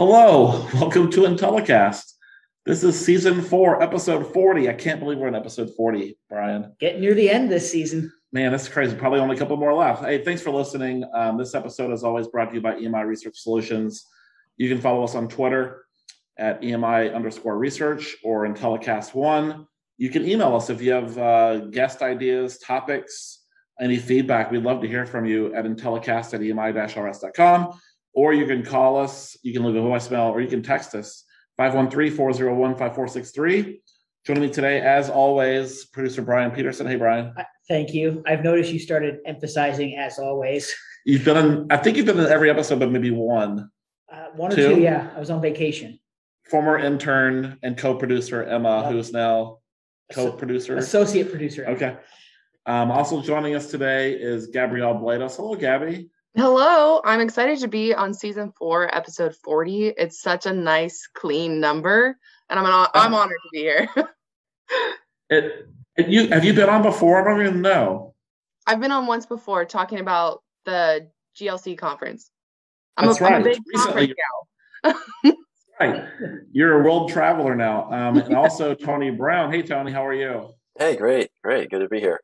Hello, welcome to Intellicast. This is season four, episode 40. I can't believe we're in episode 40, Brian. Getting near the end this season. Man, that's crazy. Probably only a couple more left. Hey, thanks for listening. Um, this episode is always brought to you by EMI Research Solutions. You can follow us on Twitter at EMI underscore research or Intellicast one. You can email us if you have uh, guest ideas, topics, any feedback. We'd love to hear from you at intellicast at emi-rs.com. Or you can call us, you can leave a voicemail, or you can text us 513 401 5463. Joining me today, as always, producer Brian Peterson. Hey, Brian. Thank you. I've noticed you started emphasizing as always. You've been in, I think you've been in every episode, but maybe one. Uh, one or two? two? yeah. I was on vacation. Former intern and co producer Emma, yep. who's now co producer, associate producer. Emma. Okay. Um, also joining us today is Gabrielle Blados. Hello, Gabby. Hello, I'm excited to be on season four, episode 40. It's such a nice, clean number, and I'm an, I'm honored to be here. it, it, you have you been on before? I don't even know. I've been on once before talking about the GLC conference. I'm That's a, right. I'm a big Recently, gal. right. You're a world traveler now. Um, and also Tony Brown. Hey, Tony, how are you? Hey, great, great, good to be here.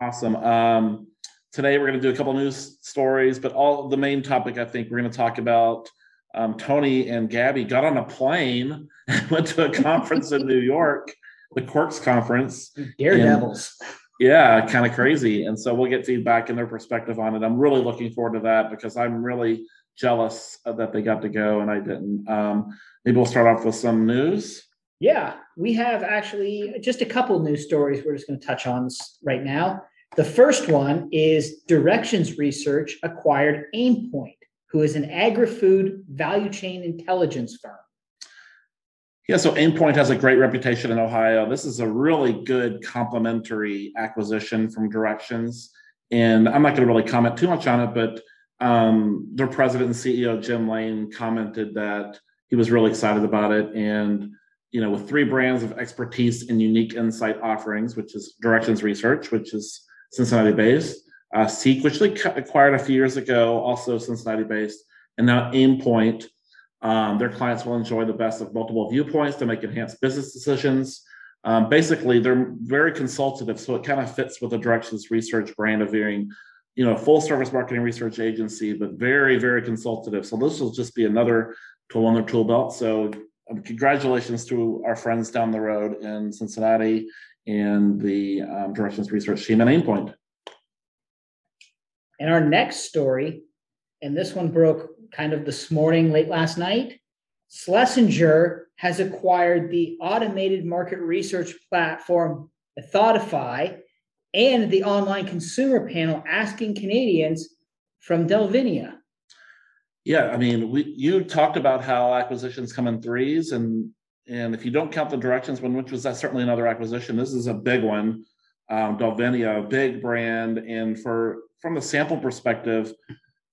Awesome. Um, today we're going to do a couple news stories, but all the main topic I think we're going to talk about. Um, Tony and Gabby got on a plane and went to a conference in New York, the Quirks conference. Daredevils. And, yeah, kind of crazy. And so we'll get feedback and their perspective on it. I'm really looking forward to that because I'm really jealous that they got to go and I didn't. Um, maybe we'll start off with some news. Yeah, we have actually just a couple news stories we're just going to touch on right now. The first one is Directions Research acquired Aimpoint, who is an agri-food value chain intelligence firm. Yeah, so Aimpoint has a great reputation in Ohio. This is a really good complementary acquisition from Directions. And I'm not going to really comment too much on it, but um, their president and CEO, Jim Lane, commented that he was really excited about it. And, you know, with three brands of expertise and unique insight offerings, which is Directions Research, which is Cincinnati based. Uh, Seek, which they acquired a few years ago, also Cincinnati based. And now Aimpoint. Um, their clients will enjoy the best of multiple viewpoints to make enhanced business decisions. Um, basically, they're very consultative, so it kind of fits with the Directions Research brand of being, you know, full service marketing research agency, but very, very consultative. So this will just be another tool on their tool belt. So um, congratulations to our friends down the road in Cincinnati and the um, directions research team at Aimpoint. And our next story, and this one broke kind of this morning, late last night. Schlesinger has acquired the automated market research platform Methodify and the online consumer panel asking Canadians from Delvinia. Yeah, I mean, we you talked about how acquisitions come in threes, and and if you don't count the directions one, which was that certainly another acquisition, this is a big one. Um, Delvinia, a big brand, and for from the sample perspective,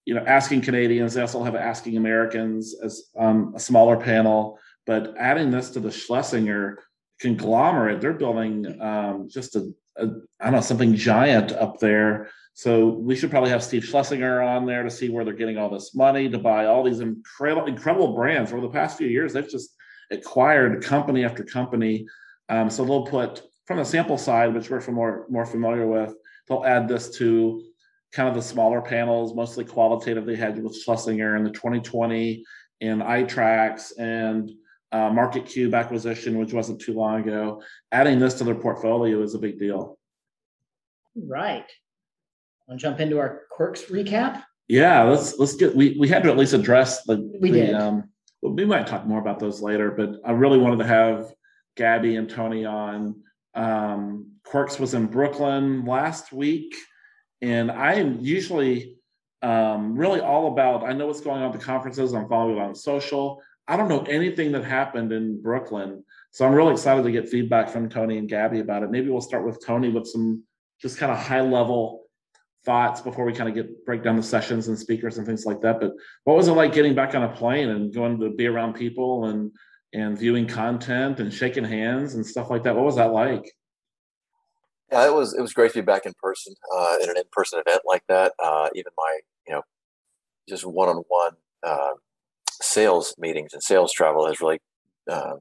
you know, asking Canadians, they also have asking Americans as um, a smaller panel. But adding this to the Schlesinger conglomerate, they're building um, just a, a I don't know something giant up there. So we should probably have Steve Schlesinger on there to see where they're getting all this money to buy all these incredible incredible brands. Over the past few years, they've just acquired company after company. Um, so they'll put from the sample side, which we're more more familiar with, they'll add this to kind of the smaller panels, mostly qualitative. They had with Schlesinger in the 2020 and Itracks and uh, Market Cube acquisition, which wasn't too long ago. Adding this to their portfolio is a big deal. Right. Want to jump into our quirks recap? Yeah, let's let's get. We we had to at least address the we the, did. Um, we might talk more about those later, but I really wanted to have Gabby and Tony on. Um, Quirks was in Brooklyn last week, and I am usually um, really all about. I know what's going on at the conferences. I'm following on social. I don't know anything that happened in Brooklyn, so I'm really excited to get feedback from Tony and Gabby about it. Maybe we'll start with Tony with some just kind of high level thoughts before we kind of get break down the sessions and speakers and things like that. But what was it like getting back on a plane and going to be around people and and viewing content and shaking hands and stuff like that? What was that like? Yeah, it was it was great to be back in person uh, in an in person event like that. Uh, even my you know just one on one sales meetings and sales travel has really uh,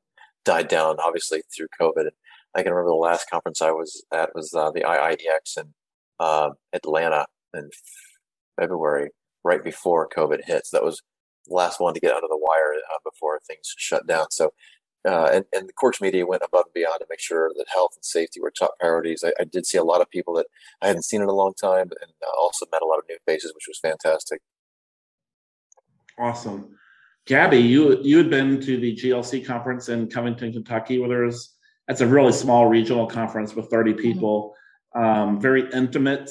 died down, obviously through COVID. I can remember the last conference I was at was uh, the IIEX in uh, Atlanta in February, right before COVID hit. So that was the last one to get under the wire uh, before things shut down. So, uh, and, and the Quirks Media went above and beyond to make sure that health and safety were top priorities. I, I did see a lot of people that I hadn't seen in a long time and uh, also met a lot of new faces, which was fantastic. Awesome. Gabby, you you had been to the GLC conference in Covington, Kentucky, where there's that's a really small regional conference with 30 mm-hmm. people, um, very intimate.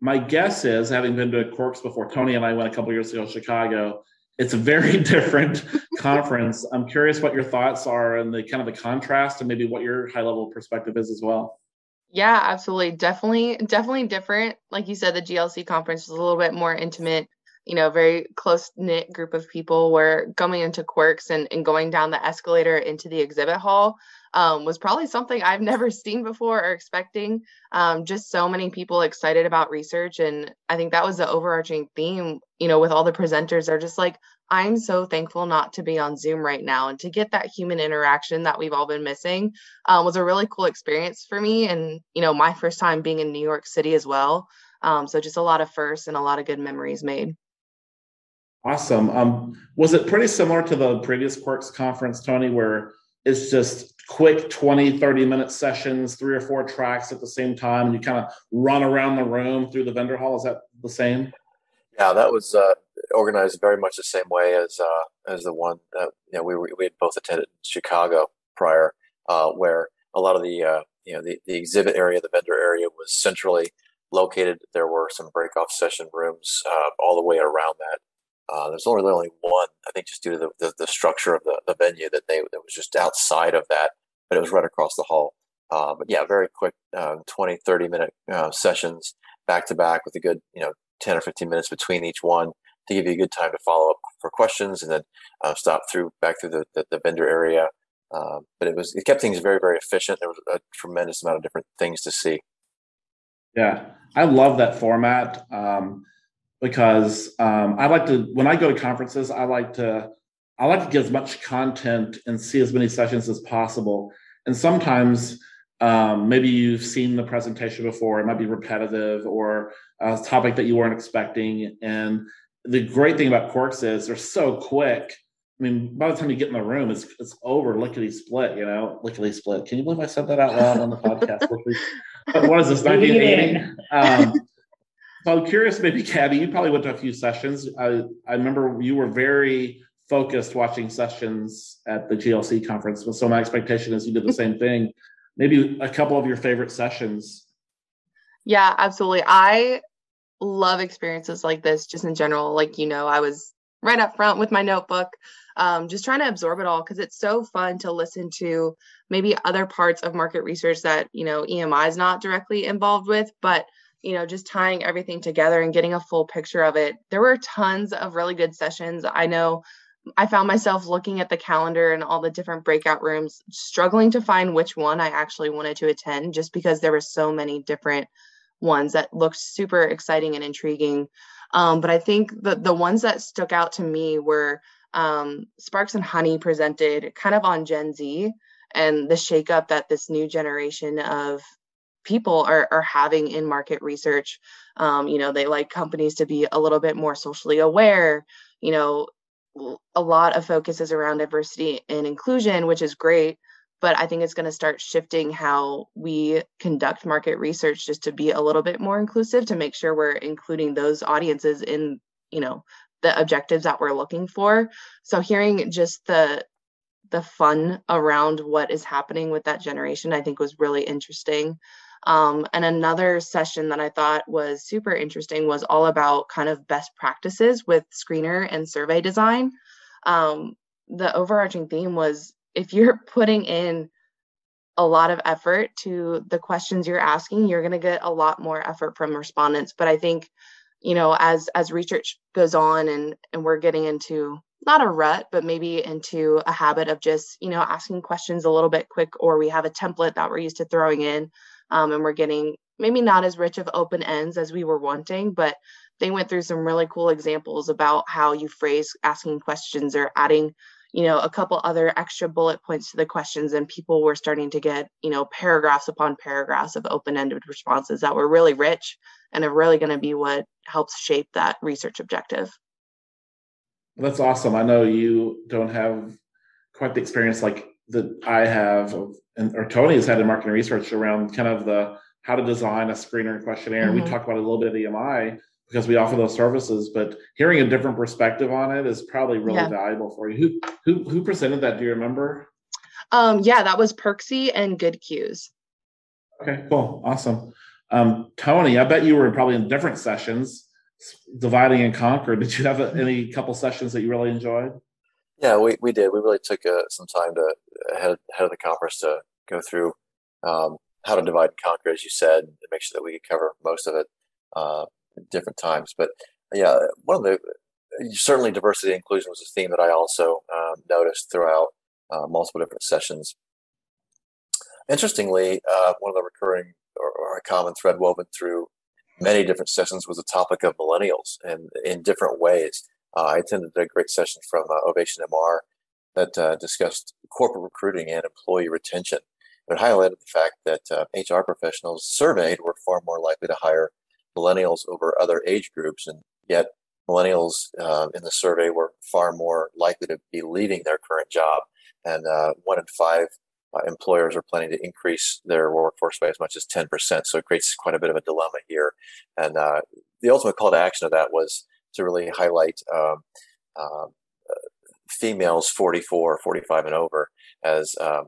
My guess is, having been to Quirks before, Tony and I went a couple years ago to Chicago. It's a very different conference. I'm curious what your thoughts are and the kind of the contrast, and maybe what your high level perspective is as well. Yeah, absolutely. Definitely, definitely different. Like you said, the GLC conference is a little bit more intimate you know, very close knit group of people where going into quirks and, and going down the escalator into the exhibit hall um, was probably something I've never seen before or expecting. Um, just so many people excited about research. And I think that was the overarching theme, you know, with all the presenters. They're just like, I'm so thankful not to be on Zoom right now and to get that human interaction that we've all been missing um, was a really cool experience for me. And, you know, my first time being in New York City as well. Um, so just a lot of firsts and a lot of good memories made. Awesome. Um, was it pretty similar to the previous Quirks conference, Tony, where it's just quick 20, 30 minute sessions, three or four tracks at the same time, and you kind of run around the room through the vendor hall? Is that the same? Yeah, that was uh, organized very much the same way as uh, as the one that you know we we had both attended in Chicago prior, uh, where a lot of the uh, you know the, the exhibit area, the vendor area was centrally located. There were some break off session rooms uh, all the way around that. Uh, there's only only one, I think, just due to the, the, the structure of the, the venue that they that was just outside of that, but it was right across the hall. Uh, but yeah, very quick, um, 20, 30 minute uh, sessions back to back with a good, you know, 10 or 15 minutes between each one to give you a good time to follow up for questions and then uh, stop through back through the, the, the vendor area. Um, but it was it kept things very very efficient. There was a tremendous amount of different things to see. Yeah, I love that format. Um, because um, I like to when I go to conferences, I like to I like to get as much content and see as many sessions as possible. And sometimes um, maybe you've seen the presentation before; it might be repetitive or a topic that you weren't expecting. And the great thing about Quirks is they're so quick. I mean, by the time you get in the room, it's it's over lickety split. You know, lickety split. Can you believe I said that out loud on the podcast? what is this? 1980. So I'm curious, maybe Gabby, you probably went to a few sessions. I, I remember you were very focused watching sessions at the GLC conference. So my expectation is you did the same thing. Maybe a couple of your favorite sessions. Yeah, absolutely. I love experiences like this just in general. Like, you know, I was right up front with my notebook, um, just trying to absorb it all because it's so fun to listen to maybe other parts of market research that, you know, EMI is not directly involved with, but you know, just tying everything together and getting a full picture of it. There were tons of really good sessions. I know I found myself looking at the calendar and all the different breakout rooms, struggling to find which one I actually wanted to attend just because there were so many different ones that looked super exciting and intriguing. Um, but I think the, the ones that stuck out to me were um, Sparks and Honey presented kind of on Gen Z and the shakeup that this new generation of people are, are having in market research. Um, you know, they like companies to be a little bit more socially aware. You know, a lot of focus is around diversity and inclusion, which is great. But I think it's going to start shifting how we conduct market research just to be a little bit more inclusive to make sure we're including those audiences in, you know, the objectives that we're looking for. So hearing just the the fun around what is happening with that generation, I think was really interesting. Um, and another session that I thought was super interesting was all about kind of best practices with screener and survey design. Um, the overarching theme was if you're putting in a lot of effort to the questions you're asking, you're going to get a lot more effort from respondents. But I think, you know, as as research goes on and and we're getting into not a rut, but maybe into a habit of just, you know, asking questions a little bit quick, or we have a template that we're used to throwing in, um, and we're getting maybe not as rich of open ends as we were wanting, but they went through some really cool examples about how you phrase asking questions or adding you know a couple other extra bullet points to the questions and people were starting to get you know paragraphs upon paragraphs of open-ended responses that were really rich and are really going to be what helps shape that research objective. That's awesome. I know you don't have quite the experience like that i have and or tony has had in marketing research around kind of the how to design a screener and questionnaire mm-hmm. we talked about a little bit of emi because we offer those services. But hearing a different perspective on it is probably really yeah. valuable for you. Who who who presented that? Do you remember? Um, yeah, that was Perksy and Good Cues. Okay, cool, awesome. Um, Tony, I bet you were probably in different sessions, dividing and conquer. Did you have a, any couple sessions that you really enjoyed? Yeah, we, we did. We really took uh, some time to ahead, of the conference to go through um, how to divide and conquer, as you said, and make sure that we could cover most of it. Uh, different times. But yeah, one of the certainly diversity and inclusion was a theme that I also um, noticed throughout uh, multiple different sessions. Interestingly, uh, one of the recurring or, or, a common thread woven through many different sessions was the topic of millennials and in different ways. Uh, I attended a great session from uh, Ovation MR that uh, discussed corporate recruiting and employee retention. It highlighted the fact that HR professionals surveyed were far more likely to hire millennials over other age groups, and yet millennials uh, in the survey were far more likely to be leaving their current job, and uh, one in five uh, employers are planning to increase their workforce by as much as 10%. So it creates quite a bit of a dilemma here. And the ultimate call to action of that was to really highlight um females 44, 45 and over as um,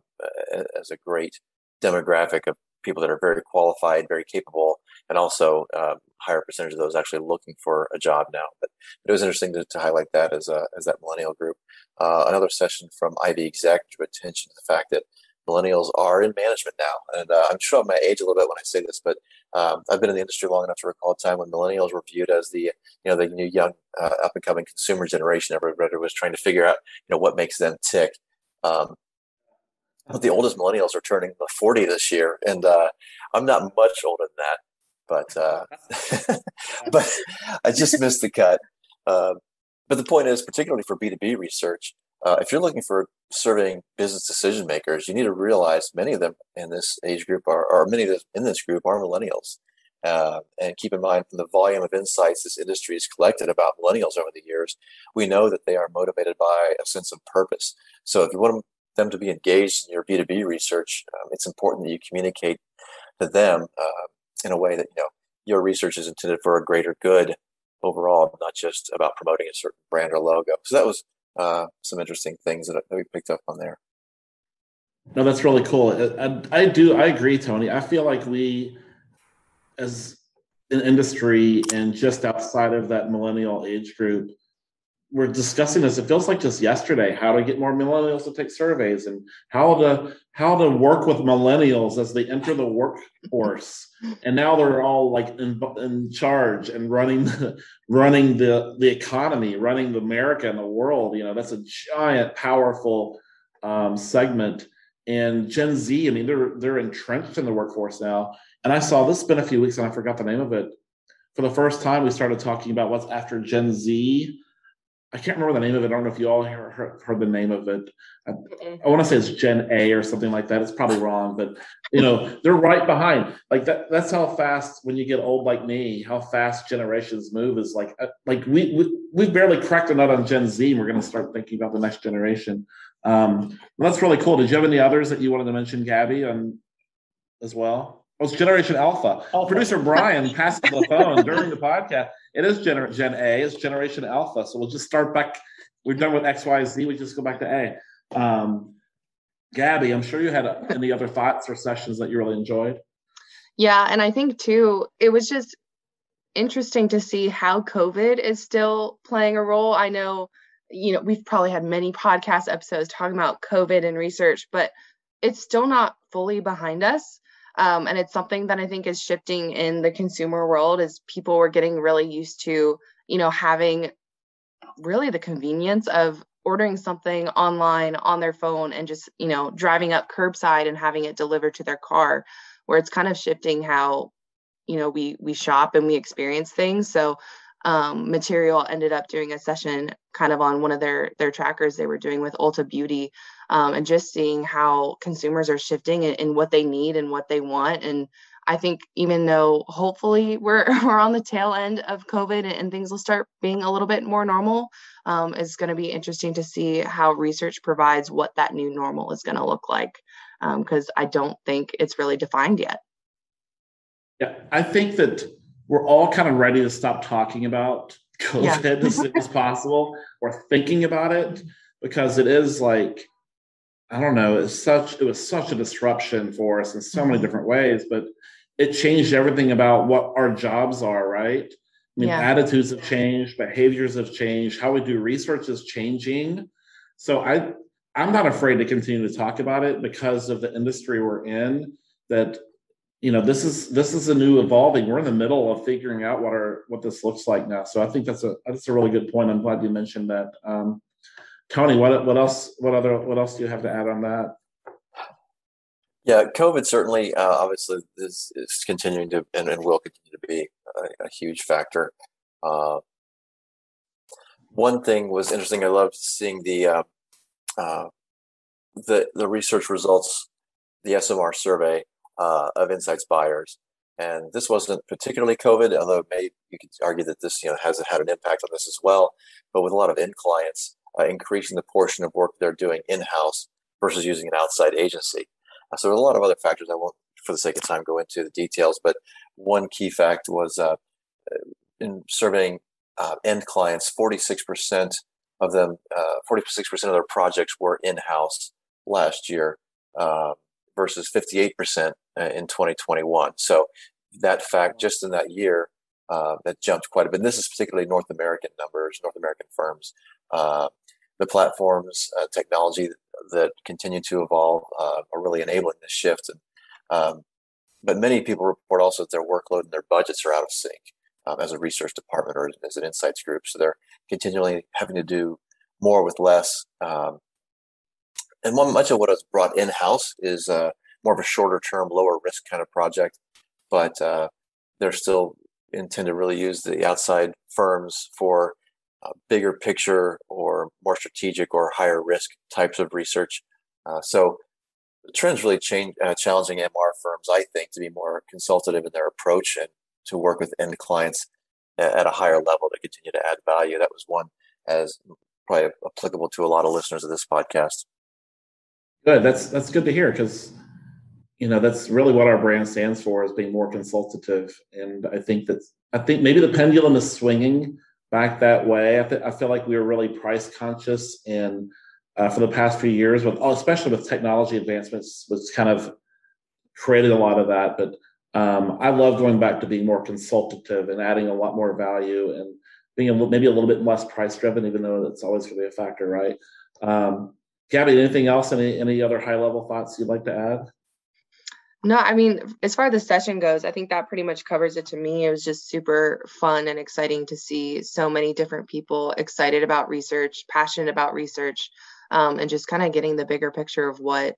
as a great demographic of people that are very qualified, very capable, and also um, higher percentage of those actually looking for a job now. But it was interesting to, to highlight that as a, as that millennial group. Uh, another session from Ivy Exec drew attention to the fact that millennials are in management now, and uh, I'm showing my age a little bit when I say this, but um, I've been in the industry long enough to recall a time when millennials were viewed as the you know the new young uh, up and coming consumer generation. Everybody was trying to figure out you know what makes them tick. Um, but the oldest millennials are turning 40 this year, and uh, I'm not much older than that but uh, but I just missed the cut. Uh, but the point is, particularly for B two B research, uh, if you're looking for surveying business decision makers, you need to realize many of them in this age group are, or many of them in this group are millennials. Uh, and keep in mind, from the volume of insights this industry has collected about millennials over the years, we know that they are motivated by a sense of purpose. So, if you want them to be engaged in your B2B research, um, it's important that you communicate to them uh, in a way that you know your research is intended for a greater good overall, not just about promoting a certain brand or logo. So that was uh, some interesting things that, we picked up on there. No, that's really cool. I, I do. I agree, Tony. I feel like we, as an industry and just outside of that millennial age group, we're discussing this. It feels like just yesterday how to get more millennials to take surveys and how to how to work with millennials as they enter the workforce. And now they're all like in, in charge and running the, running the the economy, running the America and the world. You know, that's a giant, powerful um, segment. And Gen Z, I mean, they're they're entrenched in the workforce now. And I saw this been a few weeks and I forgot the name of it. For the first time, we started talking about what's after Gen Z I can't remember the name of it. I don't know if you all heard, heard the name of it. I, I want to say it's Gen A or something like that. It's probably wrong, but you know they're right behind. Like that. That's how fast when you get old like me, how fast generations move is like uh, like we we we barely cracked a nut on Gen Z. And we're going to start thinking about the next generation. Um, that's really cool. Did you have any others that you wanted to mention, Gabby, on as well? Oh, it's Generation Alpha. Alpha. Producer Brian passes the phone during the podcast. It is Gen, A. It's Generation Alpha. So we'll just start back. We're done with X, Y, Z. We just go back to A. Um, Gabby, I'm sure you had any other thoughts or sessions that you really enjoyed. Yeah, and I think too, it was just interesting to see how COVID is still playing a role. I know, you know, we've probably had many podcast episodes talking about COVID and research, but it's still not fully behind us. Um, and it's something that I think is shifting in the consumer world as people were getting really used to, you know, having really the convenience of ordering something online on their phone and just, you know, driving up curbside and having it delivered to their car, where it's kind of shifting how, you know, we we shop and we experience things. So um, material ended up doing a session kind of on one of their their trackers they were doing with Ulta Beauty, um, and just seeing how consumers are shifting and, in what they need and what they want. And I think even though hopefully we're we're on the tail end of COVID and, and things will start being a little bit more normal, um, it's going to be interesting to see how research provides what that new normal is going to look like. Because um, I don't think it's really defined yet. Yeah, I think that we're all kind of ready to stop talking about COVID yeah. as soon as possible or thinking about it because it is like I don't know, it's such it was such a disruption for us in so many mm-hmm. different ways, but it changed everything about what our jobs are, right? I mean, yeah. attitudes have changed, behaviors have changed, how we do research is changing. So I I'm not afraid to continue to talk about it because of the industry we're in that you know this is this is a new evolving we're in the middle of figuring out what our what this looks like now. So i think that's a that's a really good point. I'm glad you mentioned that. Um, tony what what else what other what else do you have to add on that? Yeah covid certainly uh, obviously is, is continuing to and, and will continue to be a, a huge factor. Uh, one thing was interesting. I loved seeing the uh, uh the the research results the smr survey uh, of insights buyers. And this wasn't particularly COVID, although maybe you could argue that this you know has had an impact on this as well. But with a lot of end clients, uh, increasing the portion of work they're doing in house versus using an outside agency. Uh, so there are a lot of other factors. I won't, for the sake of time, go into the details. But one key fact was uh, in surveying uh, end clients, 46% of them, 46% uh, of their projects were in house last year. Um, versus 58% uh, in 2021. So that fact, just in that year, uh, that jumped quite a bit. And this is particularly North American numbers, North American firms. Uh, the platforms, uh, technology that continue to evolve uh, are really enabling this shift. And, um, but many people report also that their workload and their budgets are out of sync um, as a research department or as an insights group. So they're continually having to do more with less. Um, and much of what is brought in house is uh, more of a shorter term, lower risk kind of project, but uh, they're still intend to really use the outside firms for uh, bigger picture or more strategic or higher risk types of research. Uh, so the trends really change, uh, challenging MR firms, I think, to be more consultative in their approach and to work with end clients at a higher level to continue to add value. That was one as probably applicable to a lot of listeners of this podcast. Good. That's that's good to hear because you know that's really what our brand stands for is being more consultative, and I think that I think maybe the pendulum is swinging back that way. I, th- I feel like we were really price conscious and uh, for the past few years, with oh, especially with technology advancements, was kind of created a lot of that. But um, I love going back to being more consultative and adding a lot more value and being a maybe a little bit less price driven, even though it's always going to be a factor, right? Um, Gabby, anything else? Any any other high level thoughts you'd like to add? No, I mean, as far as the session goes, I think that pretty much covers it to me. It was just super fun and exciting to see so many different people excited about research, passionate about research, um, and just kind of getting the bigger picture of what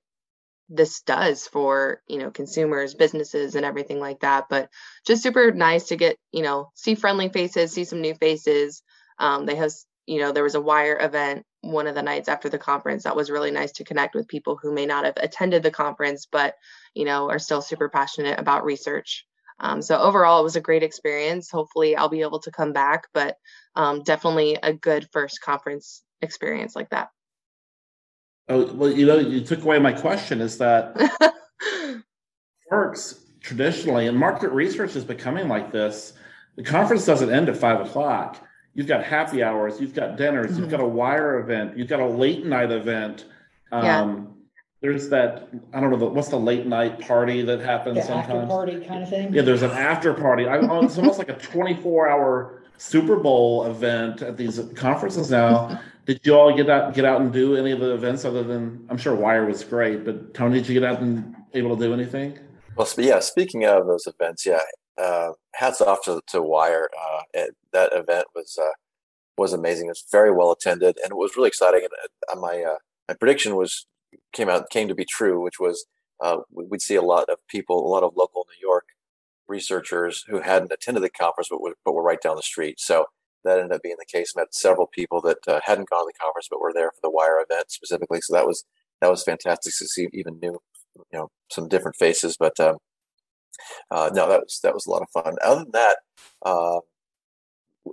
this does for you know consumers businesses and everything like that but just super nice to get you know see friendly faces see some new faces um, they host you know there was a wire event one of the nights after the conference that was really nice to connect with people who may not have attended the conference but you know are still super passionate about research um, so overall it was a great experience hopefully i'll be able to come back but um, definitely a good first conference experience like that oh well you know you took away my question is that works traditionally, and market research is becoming like this. The conference doesn't end at five o'clock. You've got happy hours, you've got dinners, mm-hmm. you've got a wire event, you've got a late night event. Um, yeah. There's that I don't know what's the late night party that happens the sometimes. After party kind of thing. Yeah, there's an after party. I, oh, it's almost like a 24 hour Super Bowl event at these conferences now. Did you all get out get out and do any of the events other than I'm sure Wire was great, but Tony, did you get out and able to do anything? Well, yeah. Speaking of those events, yeah, uh, hats off to, to Wire. Uh, that event was uh, was amazing. It was very well attended, and it was really exciting. And uh, my uh, my prediction was came out came to be true, which was uh, we'd see a lot of people, a lot of local New York researchers who hadn't attended the conference but were, but were right down the street. So that ended up being the case. Met several people that hadn't gone to the conference but were there for the Wire event specifically. So that was that was fantastic to see even new, you know, some different faces. But um, uh, no, that was that was a lot of fun. Other than that, uh,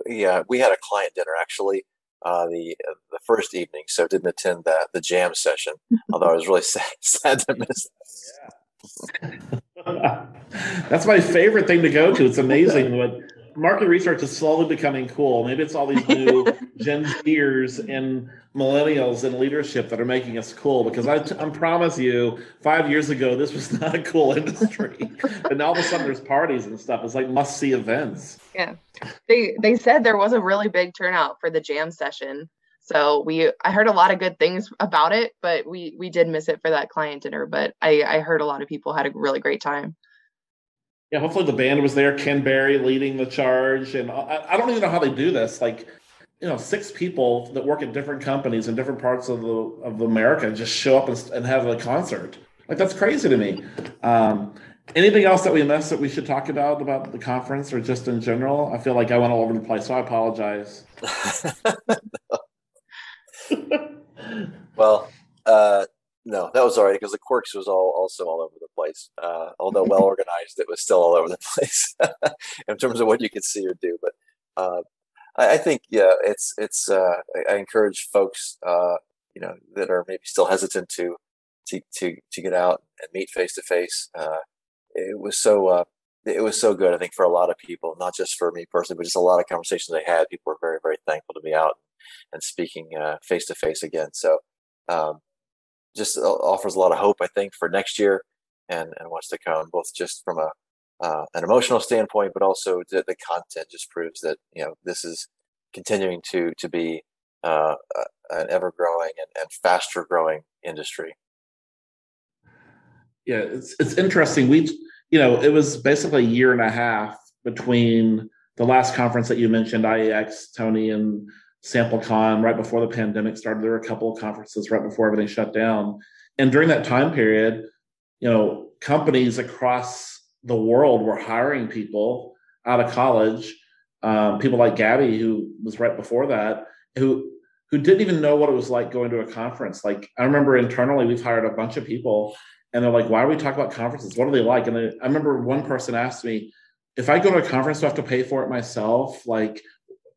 yeah, we had a client dinner actually. Uh, the uh, the first evening, so didn't attend the the jam session. although I was really sad, sad to miss. Yeah. That's my favorite thing to go to. It's amazing what market research is slowly becoming cool. Maybe it's all these new Gen Zers and millennials in leadership that are making us cool. Because I, I promise you, five years ago, this was not a cool industry, and now all of a sudden there's parties and stuff. It's like must see events. Yeah, they they said there was a really big turnout for the jam session. So we, I heard a lot of good things about it, but we we did miss it for that client dinner. But I I heard a lot of people had a really great time. Yeah, hopefully the band was there. Ken Berry leading the charge, and I, I don't even know how they do this. Like, you know, six people that work at different companies in different parts of the of America just show up and, and have a concert. Like that's crazy to me. Um, anything else that we missed that we should talk about about the conference or just in general? I feel like I went all over the place, so I apologize. well, uh, no, that was all right because the quirks was all also all over the place. Uh, although well organized, it was still all over the place in terms of what you could see or do. But uh, I, I, think yeah, it's it's. Uh, I, I, encourage folks, uh, you know, that are maybe still hesitant to to to, to get out and meet face to face. Uh it was so uh, it was so good. I think for a lot of people, not just for me personally, but just a lot of conversations I had. People were very very thankful to be out and speaking uh face to face again. So um, just offers a lot of hope, I think, for next year and, and what's to come, both just from a uh, an emotional standpoint, but also the, the, content just proves that you know this is continuing to to be uh, an ever growing and, and faster growing industry. Yeah, it's it's interesting. We you know it was basically a year and a half between the last conference that you mentioned, IEX, Tony, and SampleCon right before the pandemic started. There were a couple of conferences right before everything shut down. And during that time period, you know, companies across the world were hiring people out of college. Um, people like Gabby, who was right before that, who who didn't even know what it was like going to a conference. Like I remember internally, we've hired a bunch of people, and they're like, "Why are we talking about conferences? What are they like?" And I, I remember one person asked me, "If I go to a conference, do I have to pay for it myself? Like,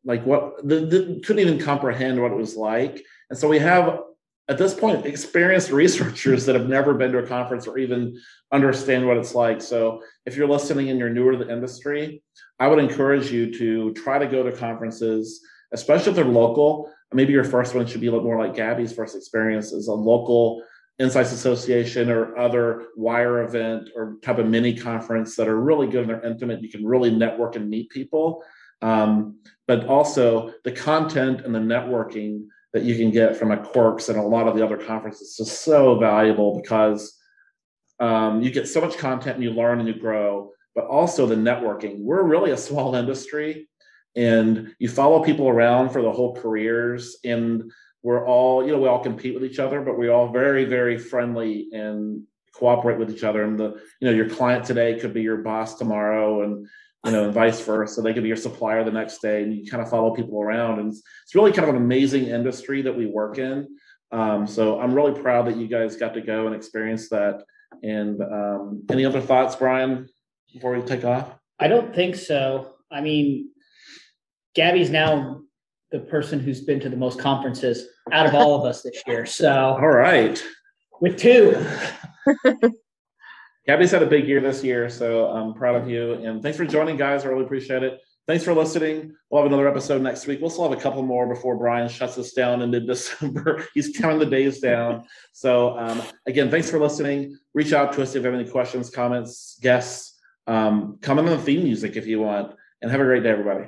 like what the, the, couldn't even comprehend what it was like and so we have at this point experienced researchers that have never been to a conference or even understand what it's like. So if you're listening and you're newer to the industry i would encourage you to try to go to conferences especially if they're local. Maybe your first one should be a little more like gabby's first experience is a local insights association or other wire event or type of mini conference that are really good and they're intimate you can really network and meet people. Um, but also the content and the networking that you can get from a Quirks and a lot of the other conferences is so valuable because um, you get so much content and you learn and you grow, but also the networking. We're really a small industry and you follow people around for the whole careers and we're all, you know, we all compete with each other, but we're all very, very friendly and cooperate with each other. And the, you know, your client today could be your boss tomorrow and you know, and vice versa. They could be your supplier the next day, and you kind of follow people around. And it's really kind of an amazing industry that we work in. Um, so I'm really proud that you guys got to go and experience that. And um, any other thoughts, Brian, before we take off? I don't think so. I mean, Gabby's now the person who's been to the most conferences out of all of us this year. So, all right, with two. Gabby's had a big year this year, so I'm proud of you. And thanks for joining, guys. I really appreciate it. Thanks for listening. We'll have another episode next week. We'll still have a couple more before Brian shuts us down in mid December. He's counting the days down. So, um, again, thanks for listening. Reach out to us if you have any questions, comments, guests. Um, comment on the theme music if you want. And have a great day, everybody.